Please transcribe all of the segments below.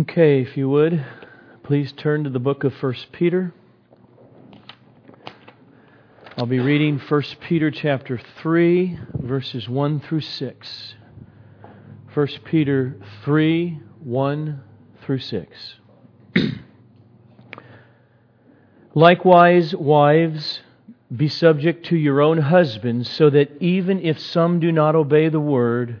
Okay, if you would, please turn to the book of 1 Peter. I'll be reading 1 Peter chapter 3, verses 1 through 6. 1 Peter 3, 1 through 6. Likewise, wives, be subject to your own husbands, so that even if some do not obey the word,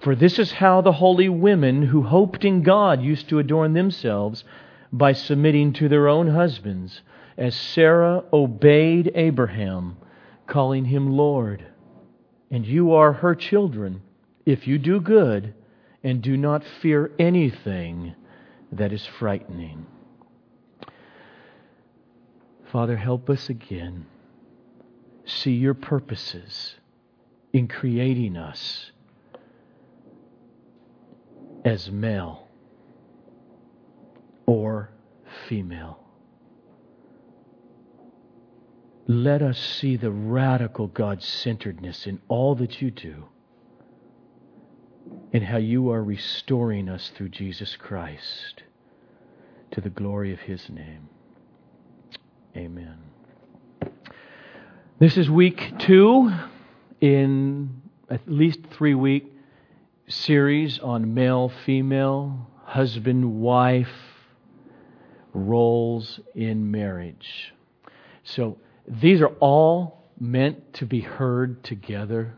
For this is how the holy women who hoped in God used to adorn themselves by submitting to their own husbands, as Sarah obeyed Abraham, calling him Lord. And you are her children if you do good and do not fear anything that is frightening. Father, help us again see your purposes in creating us as male or female. Let us see the radical God centeredness in all that you do and how you are restoring us through Jesus Christ to the glory of his name. Amen. This is week two in at least three week series on male female, husband wife roles in marriage. So these are all meant to be heard together.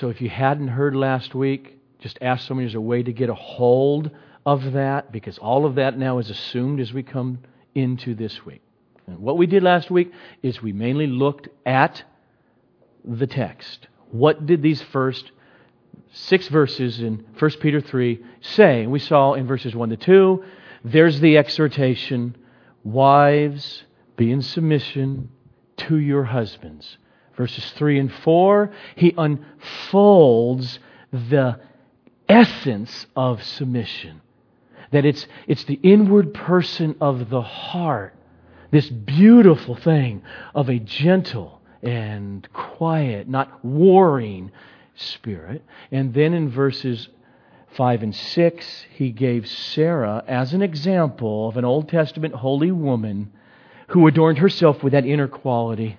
So if you hadn't heard last week, just ask somebody there's a way to get a hold of that because all of that now is assumed as we come into this week. And what we did last week is we mainly looked at the text. What did these first six verses in 1 Peter 3 say? We saw in verses 1 to 2, there's the exhortation Wives, be in submission to your husbands. Verses 3 and 4, he unfolds the essence of submission. That it's, it's the inward person of the heart, this beautiful thing of a gentle and quiet, not warring spirit. And then in verses 5 and 6, he gave Sarah as an example of an Old Testament holy woman who adorned herself with that inner quality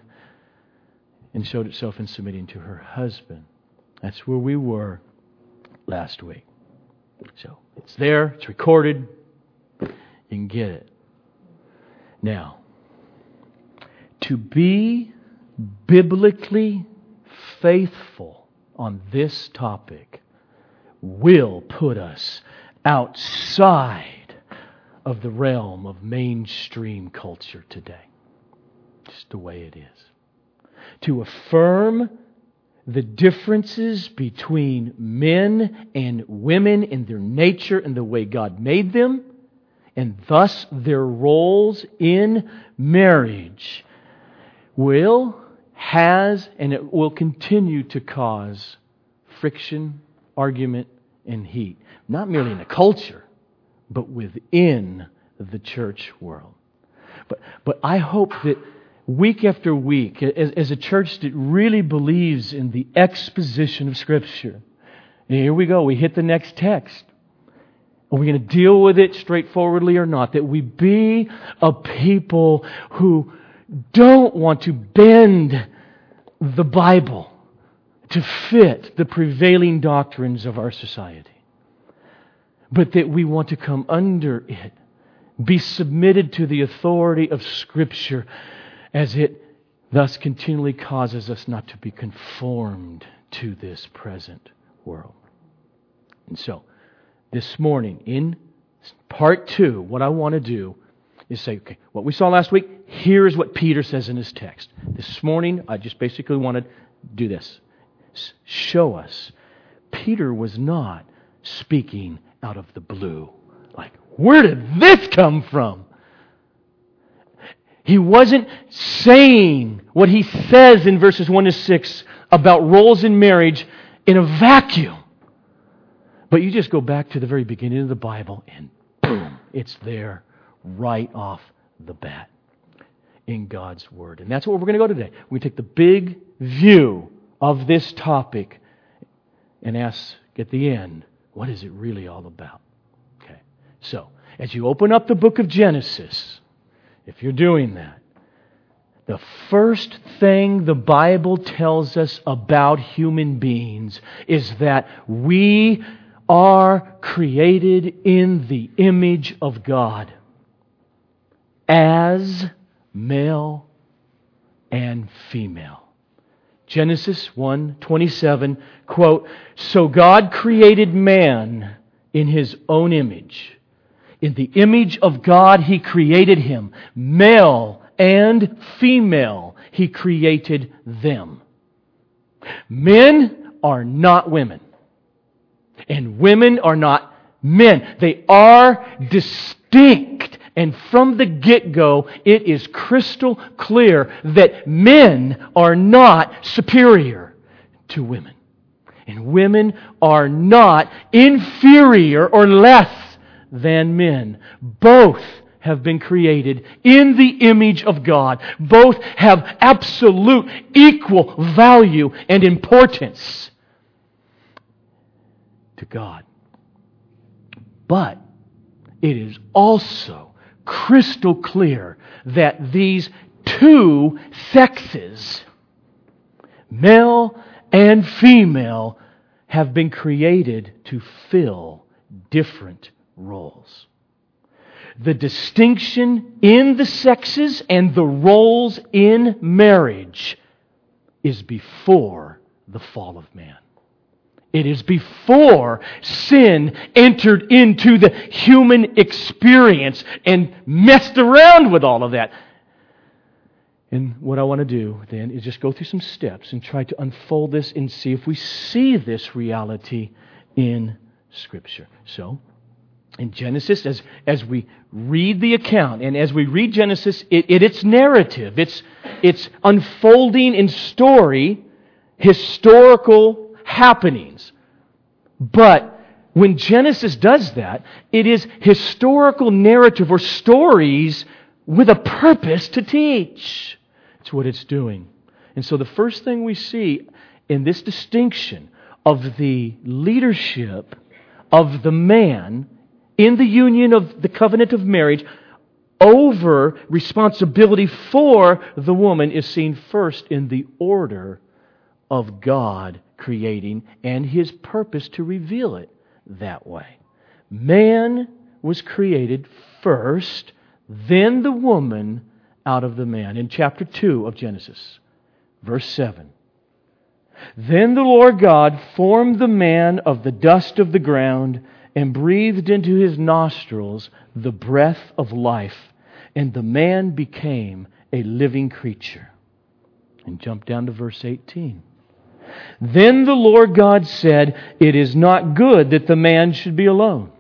and showed itself in submitting to her husband. That's where we were last week. So it's there, it's recorded. You can get it. Now, to be biblically faithful on this topic will put us outside of the realm of mainstream culture today. Just the way it is. To affirm the differences between men and women in their nature and the way God made them, and thus their roles in marriage, will, has, and it will continue to cause friction, argument, and heat. Not merely in the culture, but within the church world. But, but I hope that week after week, as, as a church that really believes in the exposition of Scripture, and here we go, we hit the next text. Are we going to deal with it straightforwardly or not? That we be a people who don't want to bend the Bible to fit the prevailing doctrines of our society, but that we want to come under it, be submitted to the authority of Scripture as it thus continually causes us not to be conformed to this present world. And so, this morning, in part two, what I want to do is say, okay, what we saw last week, here's what Peter says in his text. This morning, I just basically want to do this show us Peter was not speaking out of the blue Like, where did this come from? He wasn't saying what he says in verses 1 to 6 about roles in marriage in a vacuum. But you just go back to the very beginning of the Bible and boom, it's there right off the bat in God's Word. And that's what we're going to go today. We take the big view of this topic and ask at the end, what is it really all about? Okay. So, as you open up the book of Genesis, if you're doing that, the first thing the Bible tells us about human beings is that we are created in the image of God as male and female. Genesis 1:27 quote, "So God created man in his own image. In the image of God he created him, male and female he created them." Men are not women. And women are not men. They are distinct and from the get go, it is crystal clear that men are not superior to women. And women are not inferior or less than men. Both have been created in the image of God. Both have absolute equal value and importance to God. But it is also crystal clear that these two sexes, male and female, have been created to fill different roles. The distinction in the sexes and the roles in marriage is before the fall of man. It is before sin entered into the human experience and messed around with all of that. And what I want to do then is just go through some steps and try to unfold this and see if we see this reality in Scripture. So, in Genesis, as, as we read the account and as we read Genesis, it, it, its narrative, it's, it's unfolding in story, historical happenings. But when Genesis does that, it is historical narrative or stories with a purpose to teach. It's what it's doing. And so the first thing we see in this distinction of the leadership of the man in the union of the covenant of marriage over responsibility for the woman is seen first in the order of God creating and his purpose to reveal it that way. Man was created first, then the woman out of the man. In chapter 2 of Genesis, verse 7. Then the Lord God formed the man of the dust of the ground and breathed into his nostrils the breath of life, and the man became a living creature. And jump down to verse 18. Then the Lord God said, It is not good that the man should be alone.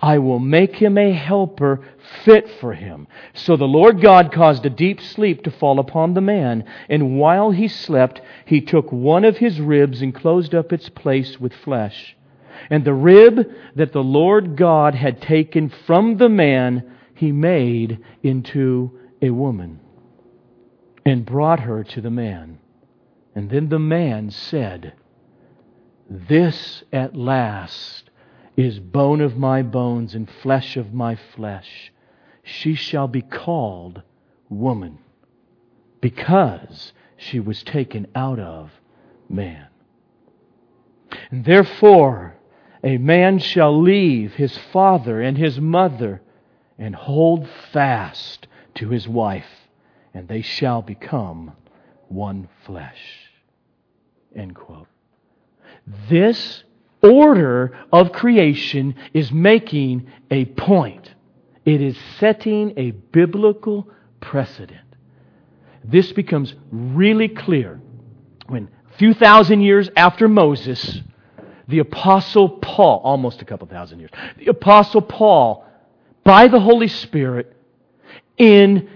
I will make him a helper fit for him. So the Lord God caused a deep sleep to fall upon the man, and while he slept, he took one of his ribs and closed up its place with flesh. And the rib that the Lord God had taken from the man, he made into a woman and brought her to the man. And then the man said, This at last is bone of my bones and flesh of my flesh. She shall be called woman, because she was taken out of man. And therefore, a man shall leave his father and his mother and hold fast to his wife, and they shall become one flesh. End quote. This order of creation is making a point. It is setting a biblical precedent. This becomes really clear when a few thousand years after Moses, the Apostle Paul, almost a couple thousand years, the Apostle Paul, by the Holy Spirit, in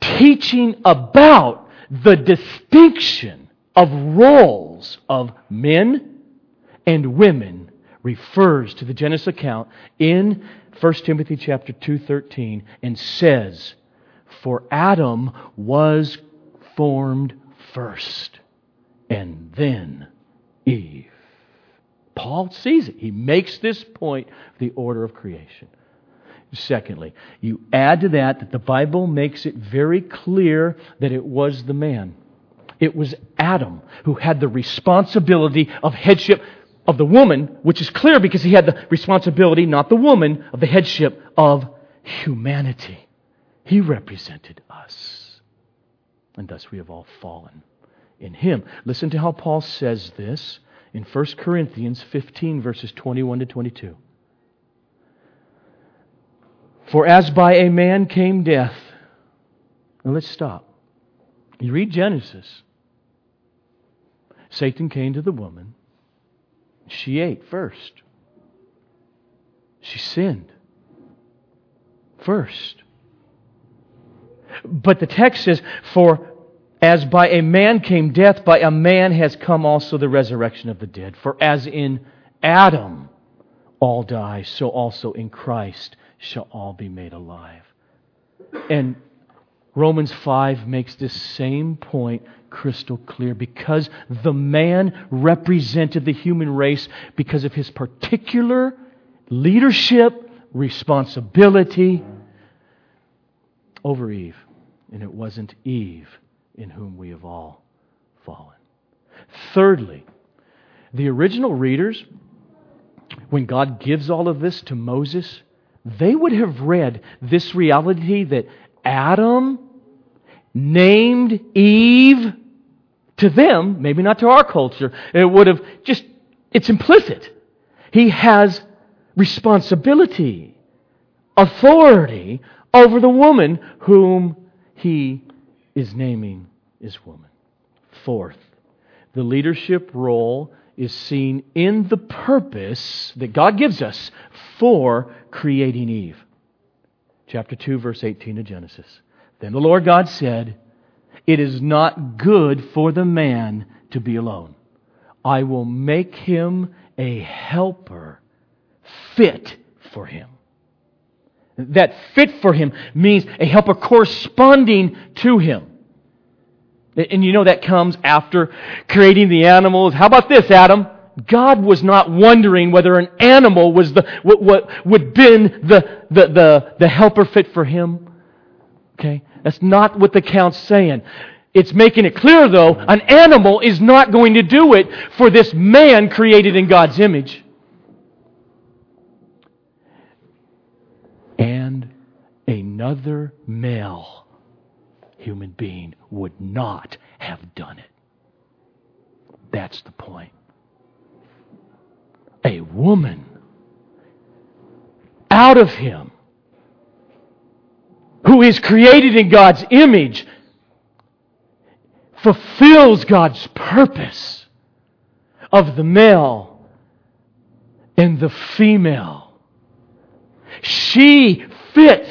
teaching about the distinction of roles of men and women refers to the Genesis account in 1 Timothy chapter 2:13 and says, "For Adam was formed first, and then Eve." Paul sees it. He makes this point the order of creation. Secondly, you add to that that the Bible makes it very clear that it was the man. It was Adam who had the responsibility of headship of the woman, which is clear because he had the responsibility, not the woman, of the headship of humanity. He represented us. And thus we have all fallen in him. Listen to how Paul says this in 1 Corinthians 15, verses 21 to 22. For as by a man came death. Now let's stop. You read Genesis. Satan came to the woman. She ate first. She sinned first. But the text says, For as by a man came death, by a man has come also the resurrection of the dead. For as in Adam all die, so also in Christ shall all be made alive. And Romans 5 makes this same point crystal clear because the man represented the human race because of his particular leadership, responsibility over Eve. And it wasn't Eve in whom we have all fallen. Thirdly, the original readers, when God gives all of this to Moses, they would have read this reality that Adam named Eve to them, maybe not to our culture, it would have just, it's implicit. He has responsibility, authority over the woman whom he is naming as woman. Fourth, the leadership role is seen in the purpose that God gives us for creating Eve. Chapter 2, verse 18 of Genesis. Then the Lord God said, It is not good for the man to be alone. I will make him a helper fit for him. That fit for him means a helper corresponding to him. And you know that comes after creating the animals. How about this, Adam? God was not wondering whether an animal was the what, what would been the, the, the, the helper fit for him. Okay? That's not what the count's saying. It's making it clear, though, an animal is not going to do it for this man created in God's image. And another male human being would not have done it. That's the point. A woman out of him who is created in God's image fulfills God's purpose of the male and the female. She fits.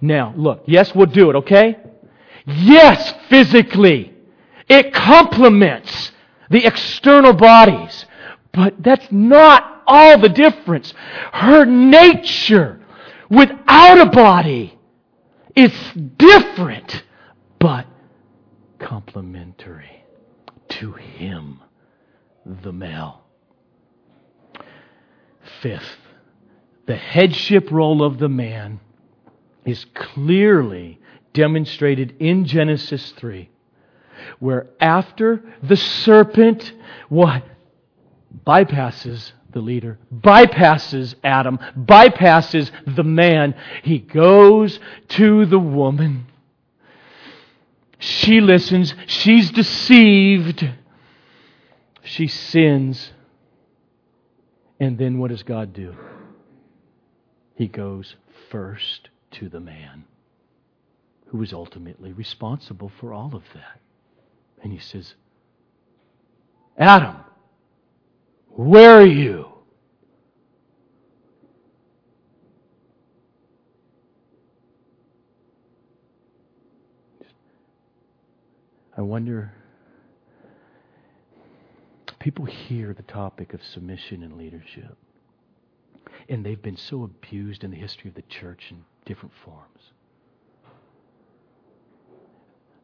Now, look, yes, we'll do it, okay? Yes, physically. It complements the external bodies. But that's not all the difference. Her nature without a body is different, but complementary to him, the male. Fifth, the headship role of the man is clearly demonstrated in Genesis 3, where after the serpent, what? Bypasses the leader, bypasses Adam, bypasses the man. He goes to the woman. She listens. She's deceived. She sins. And then what does God do? He goes first to the man who is ultimately responsible for all of that. And he says, Adam, Where are you? I wonder, people hear the topic of submission and leadership, and they've been so abused in the history of the church in different forms.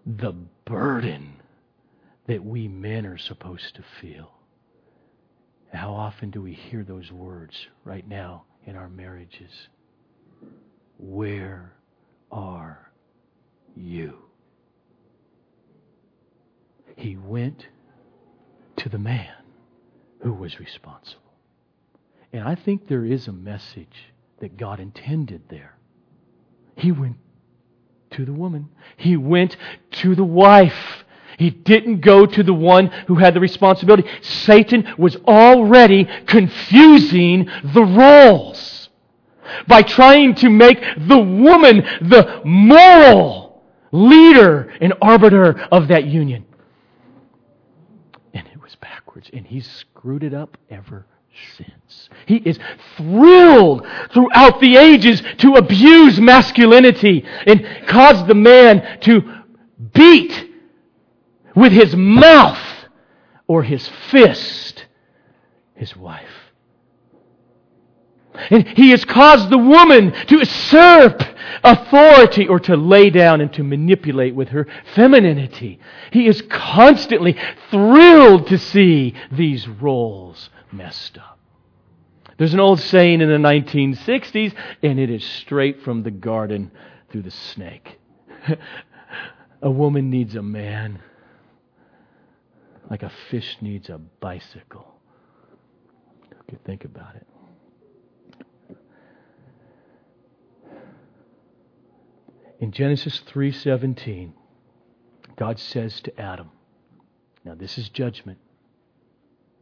The burden that we men are supposed to feel. How often do we hear those words right now in our marriages? Where are you? He went to the man who was responsible. And I think there is a message that God intended there. He went to the woman, he went to the wife. He didn't go to the one who had the responsibility. Satan was already confusing the roles by trying to make the woman the moral leader and arbiter of that union. And it was backwards. And he's screwed it up ever since. He is thrilled throughout the ages to abuse masculinity and cause the man to beat with his mouth or his fist his wife. And he has caused the woman to usurp authority or to lay down and to manipulate with her femininity. He is constantly thrilled to see these roles messed up. There's an old saying in the 1960s, and it is straight from the garden through the snake. a woman needs a man like a fish needs a bicycle. Okay, think about it. In Genesis 3:17, God says to Adam, now this is judgment.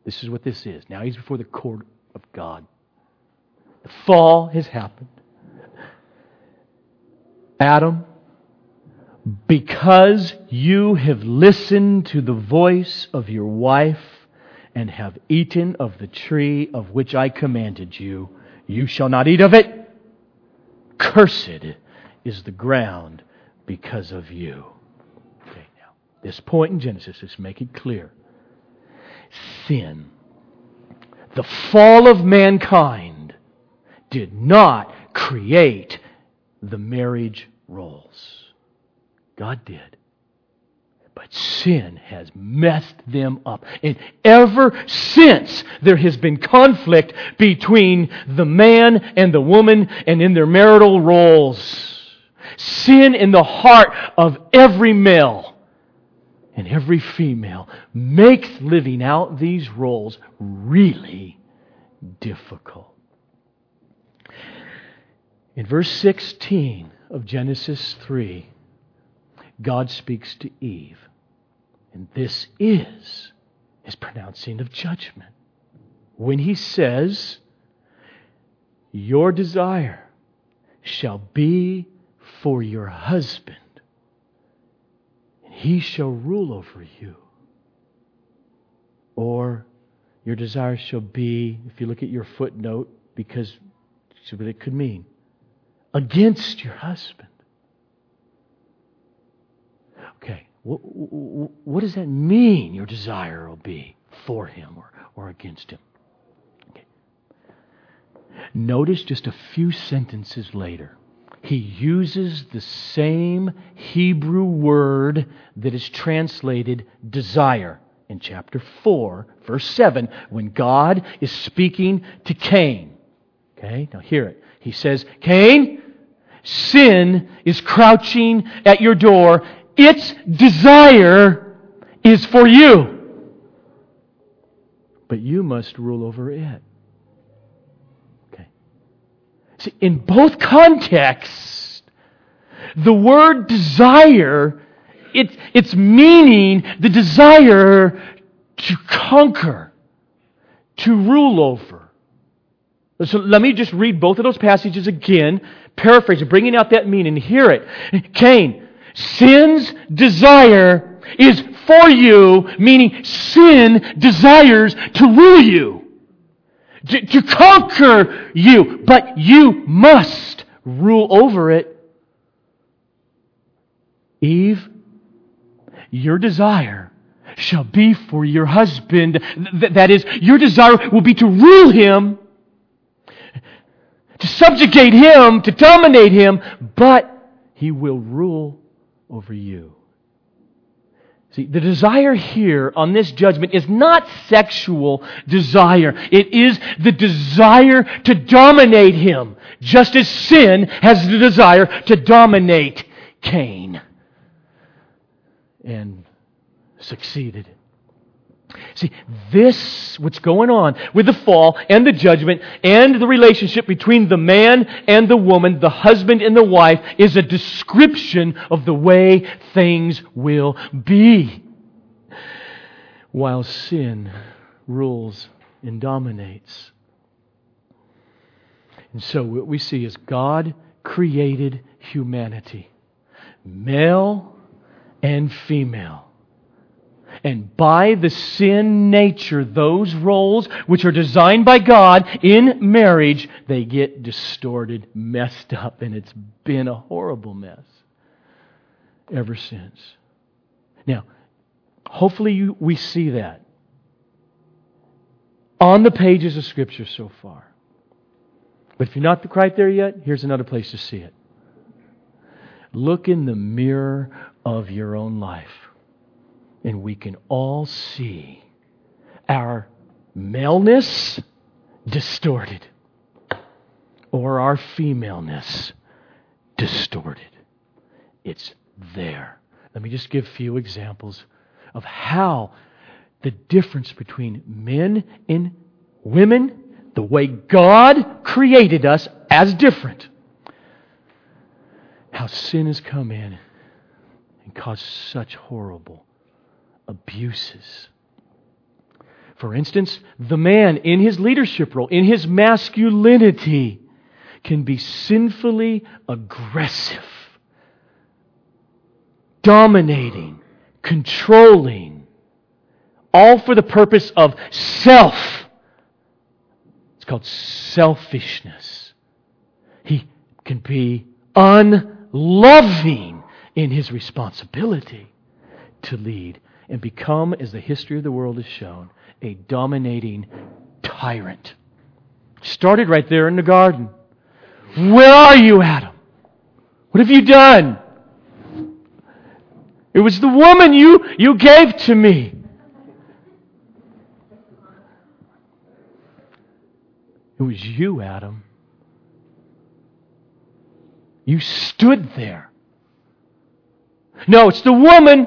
This is what this is. Now he's before the court of God. The fall has happened. Adam, because you have listened to the voice of your wife and have eaten of the tree of which I commanded you, you shall not eat of it. Cursed is the ground because of you. Okay, now, this point in Genesis is it clear sin, the fall of mankind, did not create the marriage roles. God did. But sin has messed them up. And ever since there has been conflict between the man and the woman and in their marital roles. Sin in the heart of every male and every female makes living out these roles really difficult. In verse 16 of Genesis 3, God speaks to Eve. And this is his pronouncing of judgment. When he says, Your desire shall be for your husband, and he shall rule over you. Or your desire shall be, if you look at your footnote, because see what it could mean, against your husband. What, what, does that mean your desire will be for him or, or against him? Okay. Notice just a few sentences later. He uses the same Hebrew word that is translated desire in chapter 4, verse 7, when God is speaking to Cain. Okay, now hear it. He says, Cain, sin is crouching at your door its desire is for you. But you must rule over it. Okay. See, in both contexts, the word desire, it, it's meaning the desire to conquer, to rule over. So let me just read both of those passages again, paraphrase, bringing out that meaning. Hear it. Cain, Sin's desire is for you, meaning sin desires to rule you. to, to conquer you, but you must rule over it. Eve, your desire shall be for your husband. Th- that is, your desire will be to rule him, to subjugate him, to dominate him, but he will rule over you. See, the desire here on this judgment is not sexual desire. It is the desire to dominate him, just as sin has the desire to dominate Cain. And succeeded. See, this, what's going on with the fall and the judgment and the relationship between the man and the woman, the husband and the wife, is a description of the way things will be. While sin rules and dominates. And so what we see is God created humanity, male and female and by the sin nature, those roles which are designed by God in marriage, they get distorted, messed up, and it's been a horrible mess ever since. Now, hopefully you, we see that on the pages of Scripture so far. But if you're not quite there yet, here's another place to see it. Look in the mirror of your own life and we can all see our maleness distorted or our femaleness distorted. It's there. Let me just give a few examples of how the difference between men and women, the way God created us as different, how sin has come in and caused such horrible abuses. For instance, the man in his leadership role, in his masculinity, can be sinfully aggressive, dominating, controlling, all for the purpose of self. It's called selfishness. He can be unloving in his responsibility to lead and become, as the history of the world has shown, a dominating tyrant. Started right there in the garden. Where are you, Adam? What have you done? It was the woman you, you gave to me. It was you, Adam. You stood there. No, it's the woman.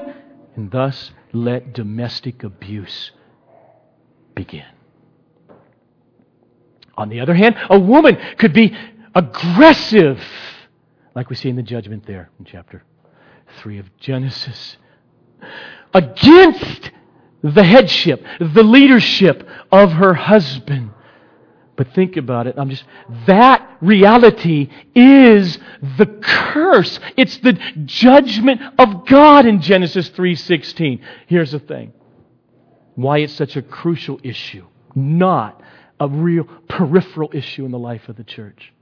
And thus let domestic abuse begin. On the other hand, a woman could be aggressive, like we see in the judgment there in chapter 3 of Genesis, against the headship, the leadership of her husband. But think about it. I'm just that reality is the curse. It's the judgment of God in Genesis 3:16. Here's the thing. Why it's such a crucial issue, not a real peripheral issue in the life of the church.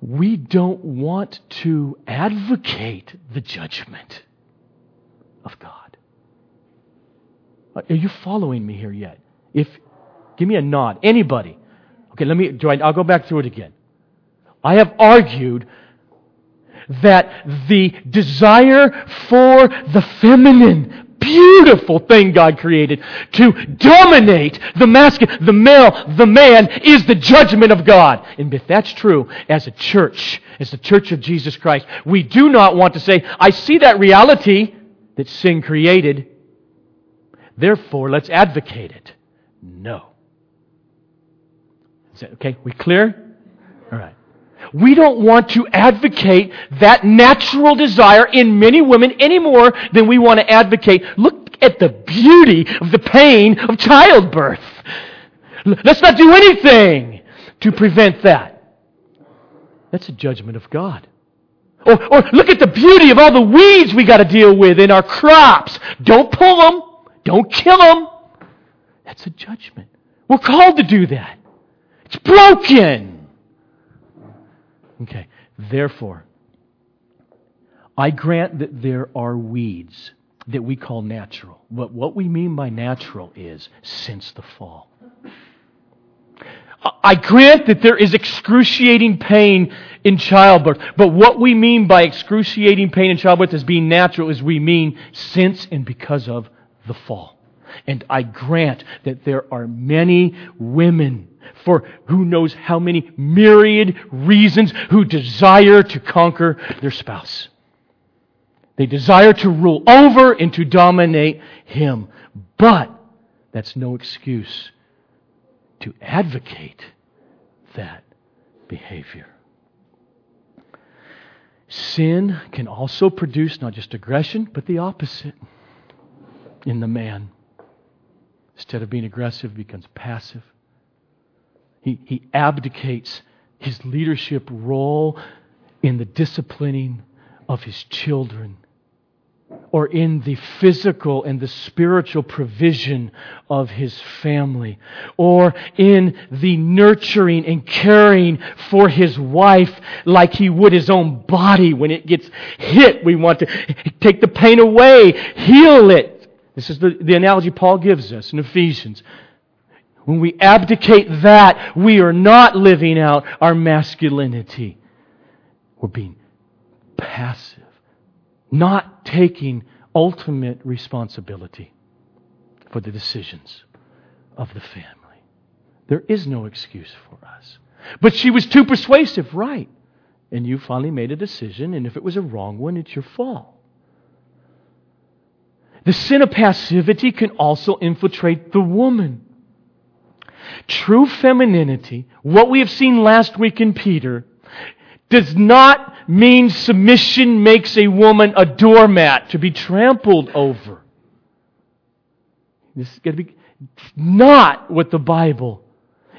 We don't want to advocate the judgment of God. Are you following me here yet? If Give me a nod. Anybody. Okay, let me, do I, I'll go back through it again. I have argued that the desire for the feminine, beautiful thing God created to dominate the masculine, the male, the man is the judgment of God. And if that's true, as a church, as the church of Jesus Christ, we do not want to say, I see that reality that sin created, therefore let's advocate it. No. Okay, we clear? All right. We don't want to advocate that natural desire in many women any more than we want to advocate. Look at the beauty of the pain of childbirth. Let's not do anything to prevent that. That's a judgment of God. Or, or look at the beauty of all the weeds we got to deal with in our crops. Don't pull them. Don't kill them. That's a judgment. We're called to do that. It's broken. Okay. Therefore, I grant that there are weeds that we call natural. But what we mean by natural is since the fall. I grant that there is excruciating pain in childbirth, but what we mean by excruciating pain in childbirth as being natural is we mean since and because of the fall. And I grant that there are many women for who knows how many myriad reasons who desire to conquer their spouse. They desire to rule over and to dominate him. But that's no excuse to advocate that behavior. Sin can also produce not just aggression, but the opposite in the man. Instead of being aggressive, becomes passive. He, he abdicates his leadership role in the disciplining of his children or in the physical and the spiritual provision of his family, or in the nurturing and caring for his wife like he would his own body when it gets hit. We want to take the pain away, heal it. This is the, the analogy Paul gives us in Ephesians. When we abdicate that, we are not living out our masculinity. We're being passive not taking ultimate responsibility for the decisions of the family. There is no excuse for us. But she was too persuasive, right? And you finally made a decision, and if it was a wrong one, it's your fault. The sin of passivity can also infiltrate the woman. True femininity, what we have seen last week in Peter, does not mean submission makes a woman a doormat to be trampled over. This is going to be not what the Bible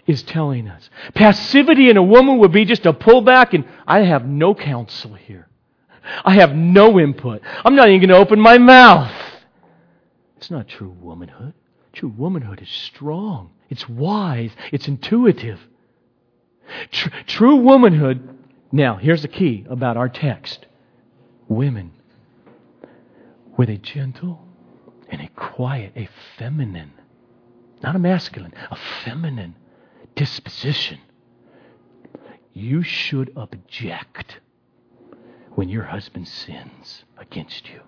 is telling us. Passivity in a woman would be just a pullback, and I have no counsel here. I have no input. I'm not even going to open my mouth. It's not true womanhood. True womanhood is strong, it's wise, it's intuitive. Tr- true womanhood now, here's the key about our text women with a gentle and a quiet, a feminine, not a masculine, a feminine disposition. You should object when your husband sins against you.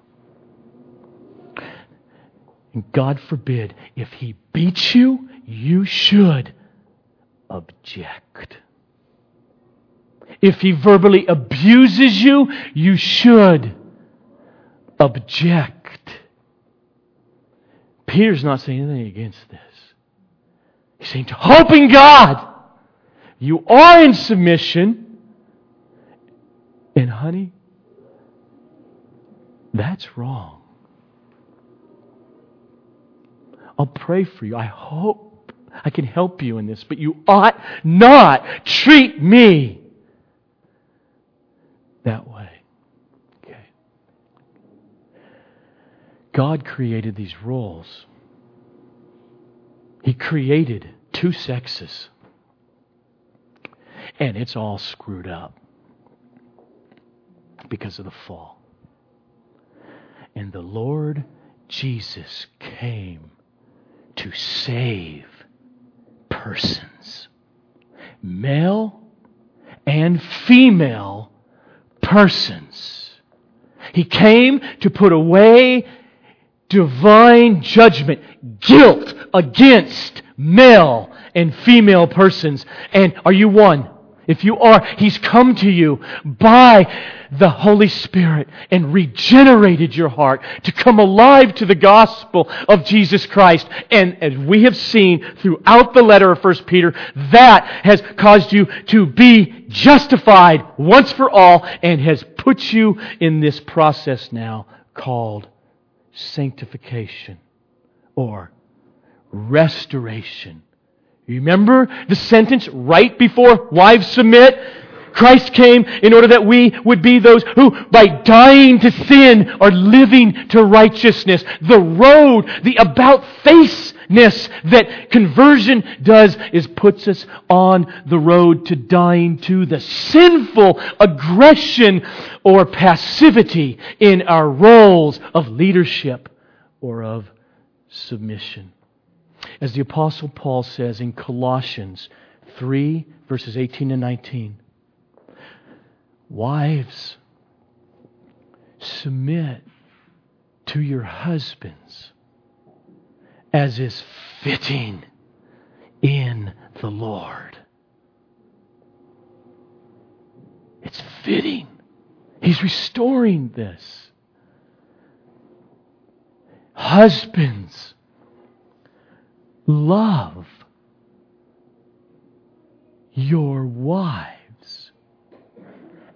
And God forbid, if he beats you, you should object. If he verbally abuses you, you should object. Peter's not saying anything against this. He's saying, to hope in God. You are in submission. And, honey, that's wrong. I'll pray for you. I hope I can help you in this, but you ought not treat me that way. Okay. God created these roles. He created two sexes. And it's all screwed up because of the fall. And the Lord Jesus came to save persons, male and female persons. He came to put away divine judgment, guilt against male and female persons. And are you one? If you are, He's come to you by the Holy Spirit and regenerated your heart to come alive to the gospel of Jesus Christ. And as we have seen throughout the letter of 1 Peter, that has caused you to be justified once for all and has put you in this process now called sanctification or restoration. Remember the sentence right before wives submit? Christ came in order that we would be those who, by dying to sin, are living to righteousness. The road, the about face that conversion does is puts us on the road to dying to the sinful aggression or passivity in our roles of leadership or of submission. As the Apostle Paul says in Colossians 3, verses 18 and 19 Wives, submit to your husbands as is fitting in the Lord. It's fitting. He's restoring this. Husbands, love your wives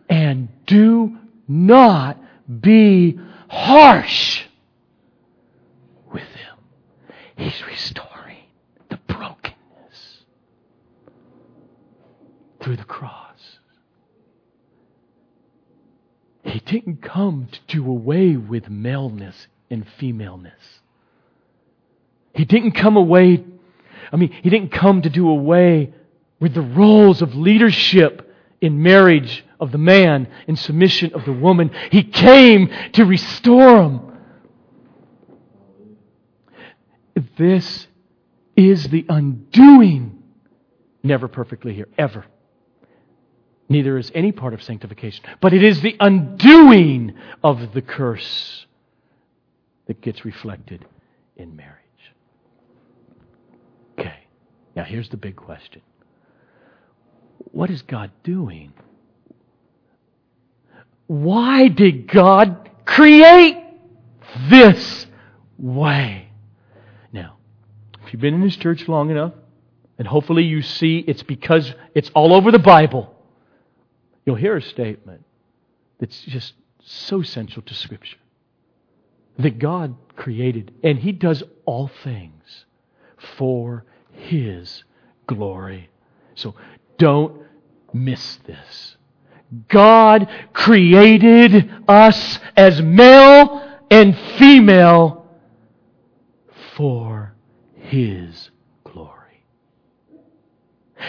and do not be harsh with them. He's restoring the brokenness through the cross. He didn't come to do away with maleness and femaleness. He didn't come away, I mean, he didn't come to do away with the roles of leadership in marriage of the man in submission of the woman. He came to restore them. This is the undoing, never perfectly here, ever. Neither is any part of sanctification, but it is the undoing of the curse that gets reflected in marriage. Okay, now here's the big question What is God doing? Why did God create this way? Now, if you've been in this church long enough, and hopefully you see it's because it's all over the Bible, you'll hear a statement that's just so central to Scripture that God created, and He does all things for His glory. So don't miss this. God created us as male and female for His glory.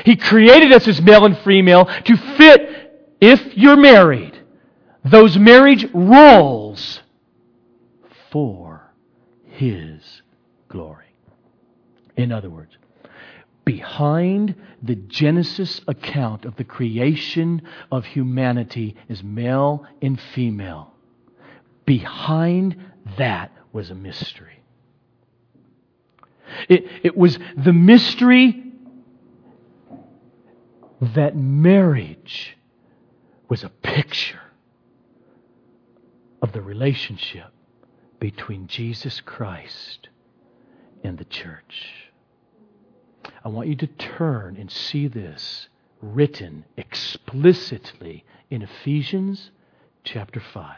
He created us as male and female to fit, if you're married, those marriage roles for His glory. In other words, behind the Genesis account of the creation of humanity is male and female. Behind that was a mystery. It, it was the mystery that marriage was a picture of the relationship between Jesus Christ and the church. I want you to turn and see this written explicitly in Ephesians chapter 5.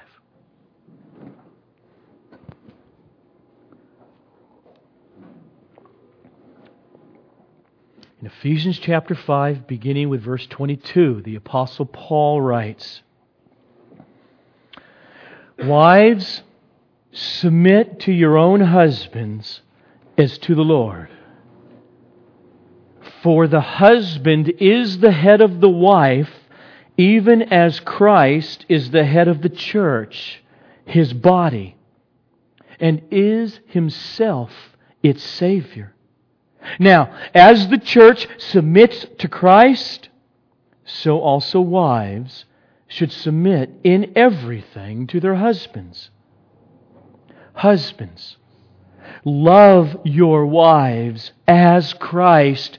In Ephesians chapter 5, beginning with verse 22, the Apostle Paul writes Wives, submit to your own husbands as to the Lord. For the husband is the head of the wife, even as Christ is the head of the church, his body, and is himself its Savior. Now, as the church submits to Christ, so also wives should submit in everything to their husbands. Husbands, love your wives as Christ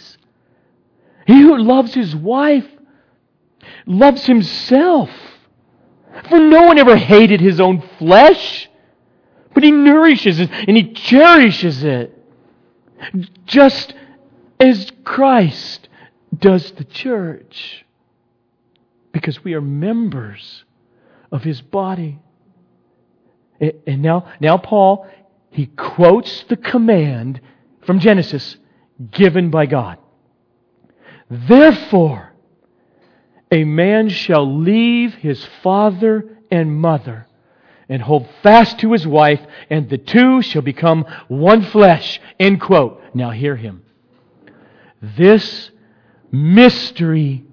He who loves his wife loves himself. For no one ever hated his own flesh, but he nourishes it and he cherishes it. Just as Christ does the church. Because we are members of his body. And now, now Paul, he quotes the command from Genesis given by God. Therefore, a man shall leave his father and mother and hold fast to his wife, and the two shall become one flesh. End quote. Now hear him. This mystery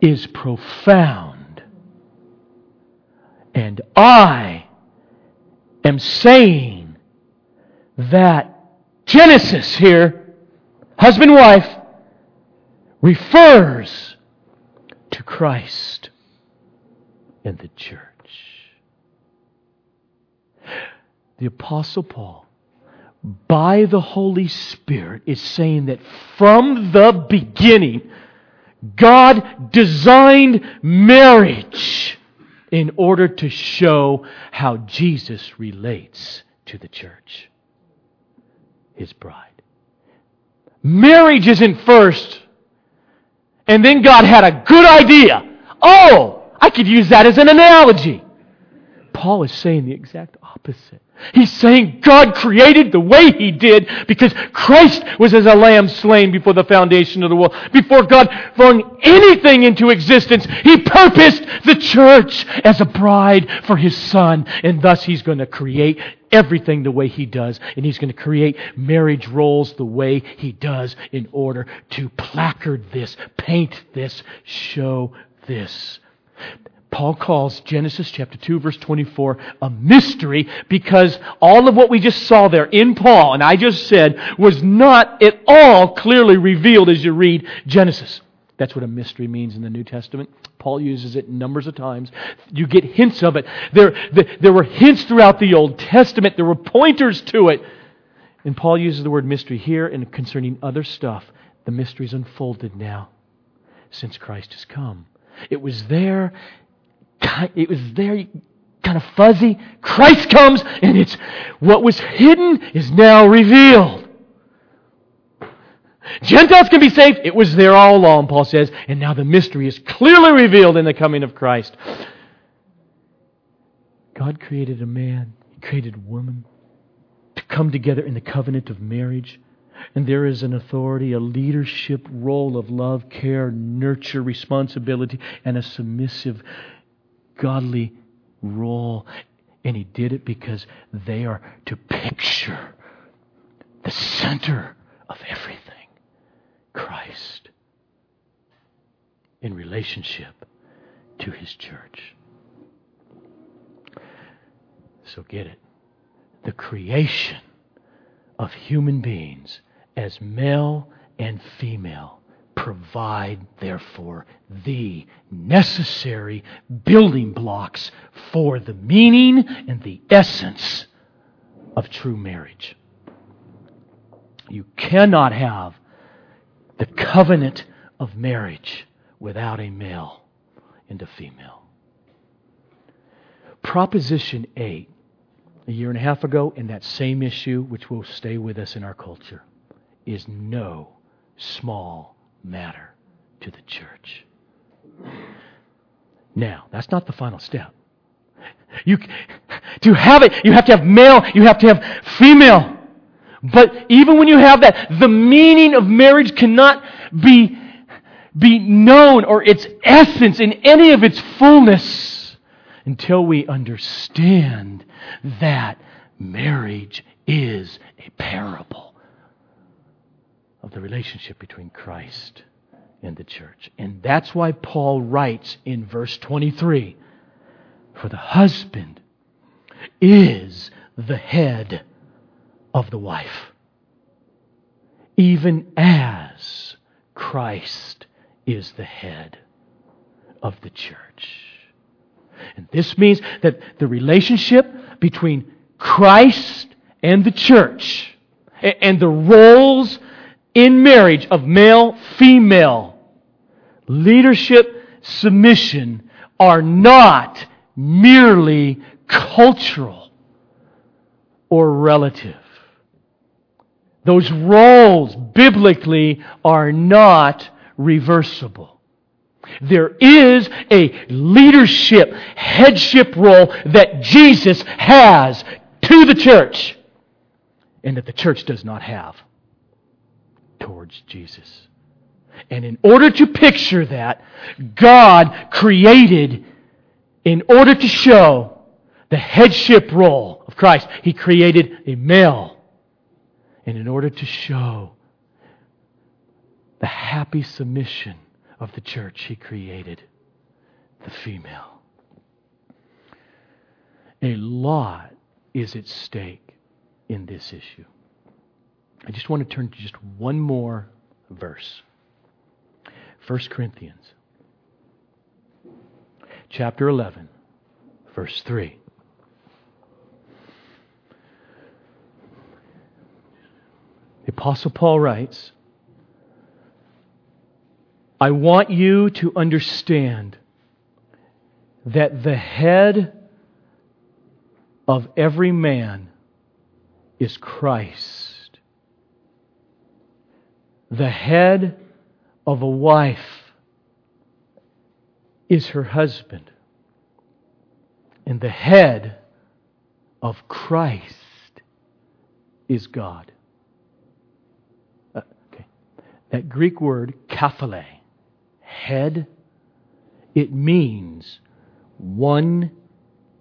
is profound. And I am saying that Genesis here, husband wife, refers to Christ and the church. the Apostle Paul, by the Holy Spirit, is saying that from the beginning, God designed marriage in order to show how Jesus relates to the church, his bride. Marriage isn't first, and then God had a good idea. Oh, I could use that as an analogy. Paul is saying the exact opposite. He's saying God created the way He did because Christ was as a lamb slain before the foundation of the world. Before God flung anything into existence, He purposed the church as a bride for His Son. And thus He's going to create everything the way He does. And He's going to create marriage roles the way He does in order to placard this, paint this, show this. Paul calls Genesis chapter 2 verse 24 a mystery because all of what we just saw there in Paul and I just said was not at all clearly revealed as you read Genesis. That's what a mystery means in the New Testament. Paul uses it numbers of times. You get hints of it. There, there were hints throughout the Old Testament. There were pointers to it. And Paul uses the word mystery here and concerning other stuff. The mystery's unfolded now since Christ has come. It was there it was there kind of fuzzy. Christ comes and it's what was hidden is now revealed. Gentiles can be saved. It was there all along, Paul says, and now the mystery is clearly revealed in the coming of Christ. God created a man, He created a woman to come together in the covenant of marriage. And there is an authority, a leadership role of love, care, nurture, responsibility, and a submissive godly role. And he did it because they are to picture the center of everything Christ in relationship to his church. So get it. The creation of human beings as male and female provide, therefore, the necessary building blocks for the meaning and the essence of true marriage. You cannot have the covenant of marriage without a male and a female. Proposition 8, a year and a half ago, in that same issue, which will stay with us in our culture, is no small matter to the church. Now, that's not the final step. You, to have it, you have to have male, you have to have female. But even when you have that, the meaning of marriage cannot be, be known or its essence in any of its fullness until we understand that marriage is a parable of the relationship between Christ and the church. And that's why Paul writes in verse 23 For the husband is the head of the wife, even as Christ is the head of the church. And this means that the relationship between Christ and the church and the roles in marriage of male, female, leadership, submission are not merely cultural or relative. Those roles, biblically, are not reversible. There is a leadership, headship role that Jesus has to the church and that the church does not have towards Jesus. And in order to picture that, God created, in order to show the headship role of Christ, He created a male. And in order to show the happy submission of the church, He created the female. A lot is at stake in this issue. I just want to turn to just one more verse. 1 Corinthians chapter 11 verse 3. The Apostle Paul writes, I want you to understand that the head of every man is Christ. The head of a wife is her husband. And the head of Christ is God. Uh, okay. That Greek word, kephale, head, it means one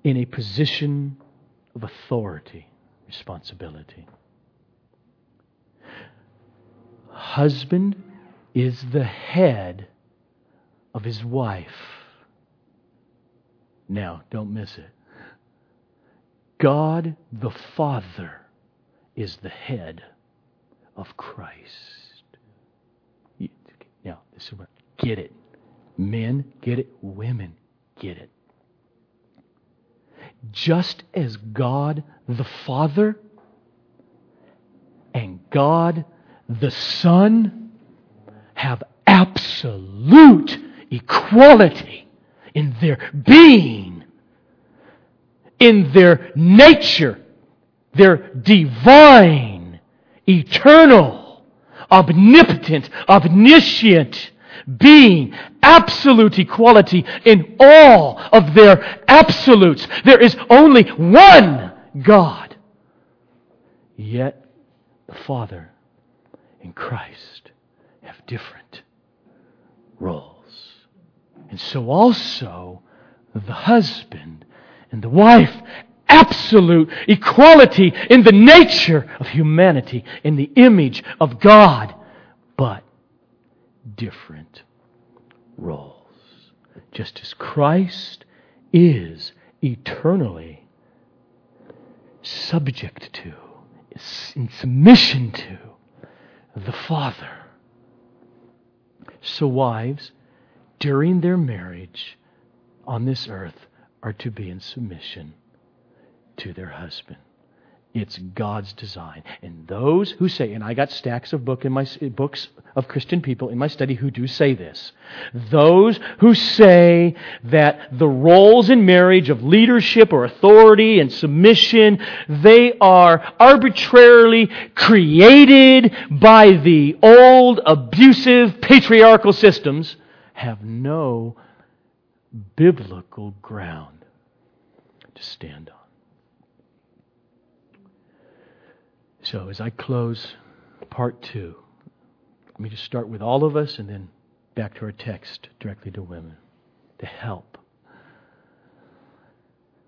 in a position of authority, responsibility. Husband is the head of his wife. Now, don't miss it. God the Father is the head of Christ. Now, this is where, get it. Men, get it. Women, get it. Just as God the Father and God the Son have absolute equality in their being, in their nature, their divine, eternal, omnipotent, omniscient being, absolute equality in all of their absolutes. There is only one God. Yet the Father in Christ have different roles. And so also the husband and the wife, absolute equality in the nature of humanity, in the image of God, but different roles. Just as Christ is eternally subject to, in submission to the Father. So, wives, during their marriage on this earth, are to be in submission to their husband. It's God's design. And those who say, and I got stacks of book in my, books of Christian people in my study who do say this. Those who say that the roles in marriage of leadership or authority and submission, they are arbitrarily created by the old abusive patriarchal systems, have no biblical ground to stand on. So, as I close part two, let me just start with all of us and then back to our text directly to women to help.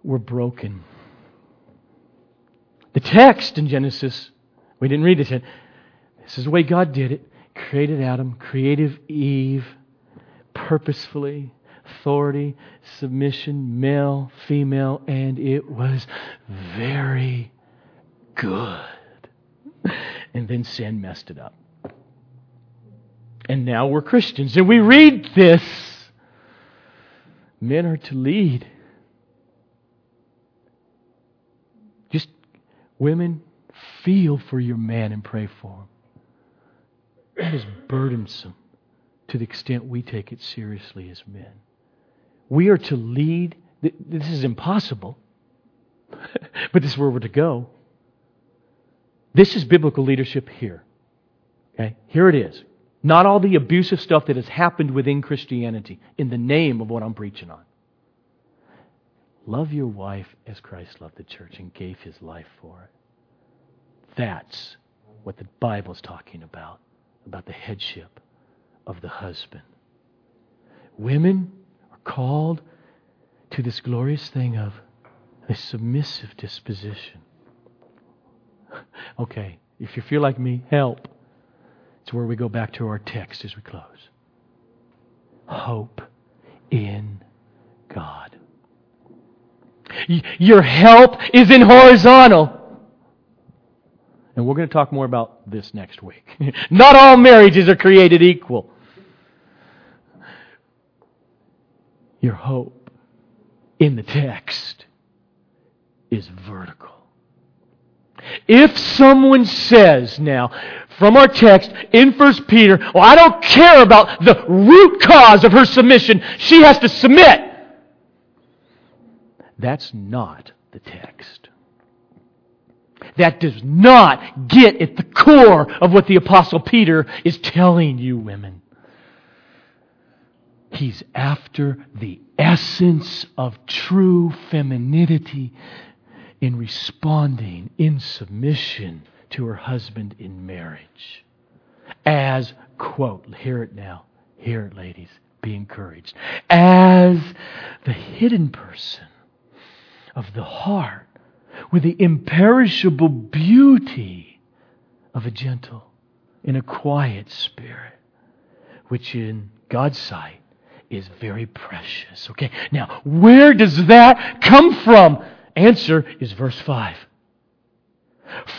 We're broken. The text in Genesis, we didn't read it yet. This is the way God did it. Created Adam, creative Eve, purposefully, authority, submission, male, female, and it was very good. and then sin messed it up. And now we're Christians. And we read this. Men are to lead. Just women, feel for your man and pray for him. That is burdensome to the extent we take it seriously as men. We are to lead. This is impossible, but this is where we're to go. This is biblical leadership here. Okay? Here it is. Not all the abusive stuff that has happened within Christianity in the name of what I'm preaching on. Love your wife as Christ loved the church and gave his life for it. That's what the Bible's talking about, about the headship of the husband. Women are called to this glorious thing of a submissive disposition. okay, if you feel like me, help. It's where we go back to our text as we close. Hope in God. Your help is in horizontal. And we're going to talk more about this next week. Not all marriages are created equal. Your hope in the text is vertical. If someone says now, from our text in 1 Peter, well, I don't care about the root cause of her submission, she has to submit. That's not the text. That does not get at the core of what the Apostle Peter is telling you, women. He's after the essence of true femininity in responding in submission to her husband in marriage. As, quote, hear it now, hear it, ladies, be encouraged. As the hidden person of the heart with the imperishable beauty of a gentle and a quiet spirit, which in God's sight is very precious. Okay, now, where does that come from? Answer is verse 5.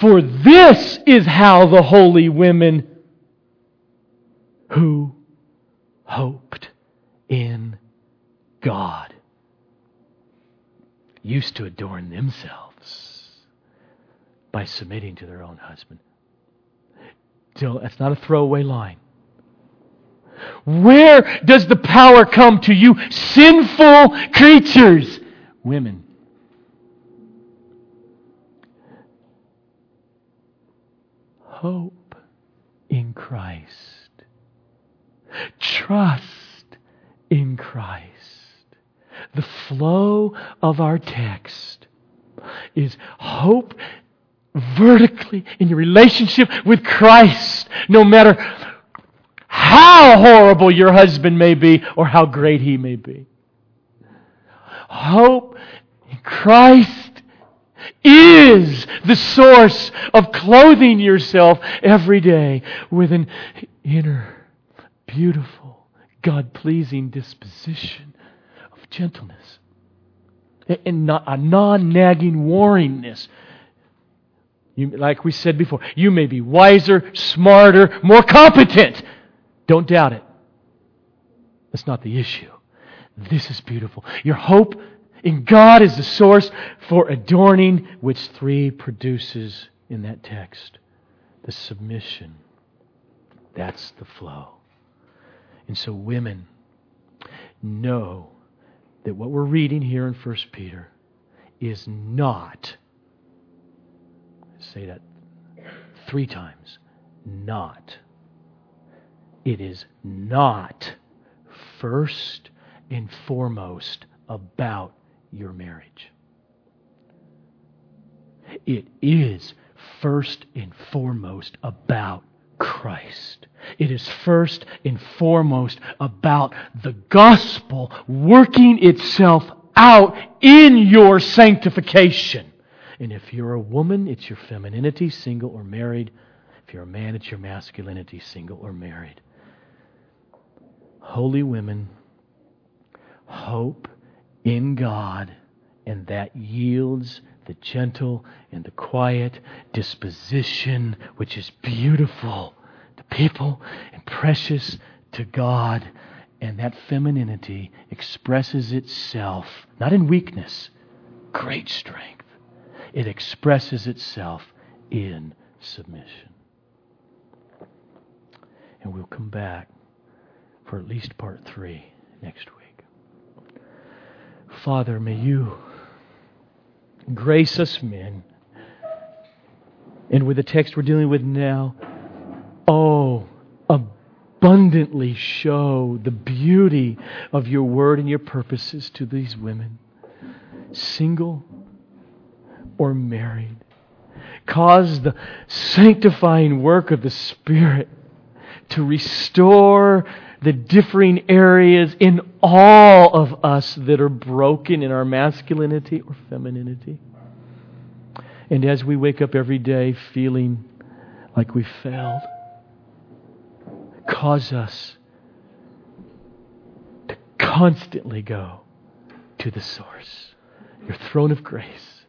For this is how the holy women who hoped in God used to adorn themselves by submitting to their own husband. That's not a throwaway line. Where does the power come to you, sinful creatures? Women. Hope in Christ. Trust in Christ. The flow of our text is hope vertically in your relationship with Christ, no matter how horrible your husband may be or how great he may be. Hope in Christ is the source of clothing yourself every day with an inner, beautiful, God pleasing disposition of gentleness and not a non nagging warringness. You, like we said before, you may be wiser, smarter, more competent. Don't doubt it. That's not the issue. This is beautiful. Your hope in God is the source for adorning, which three produces in that text the submission. That's the flow. And so, women, know that what we're reading here in 1 Peter is not, say that three times, not. It is not first and foremost about your marriage. It is first and foremost about Christ. It is first and foremost about the gospel working itself out in your sanctification. And if you're a woman, it's your femininity, single or married. If you're a man, it's your masculinity, single or married. Holy women, hope in God, and that yields the gentle and the quiet disposition which is beautiful to people and precious to God. And that femininity expresses itself not in weakness, great strength. It expresses itself in submission. And we'll come back for at least part three next week. Father, may you grace us men And with the text we're dealing with now, oh, abundantly show the beauty of your word and your purposes to these women, single or married. Cause the sanctifying work of the Spirit to restore the differing areas in all of us that are broken in our masculinity or femininity. And as we wake up every day feeling like we failed, cause us to constantly go to the source, your throne of grace.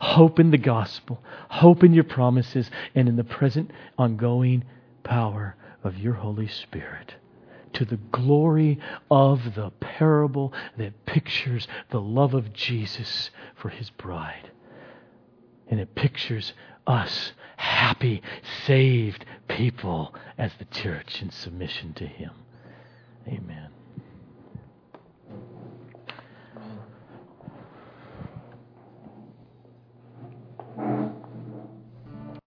Hope in the gospel, hope in your promises, and in the present ongoing power of your Holy Spirit to the glory of the parable that pictures the love of Jesus for his bride. And it pictures us happy, saved people as the church in submission to him. Amen.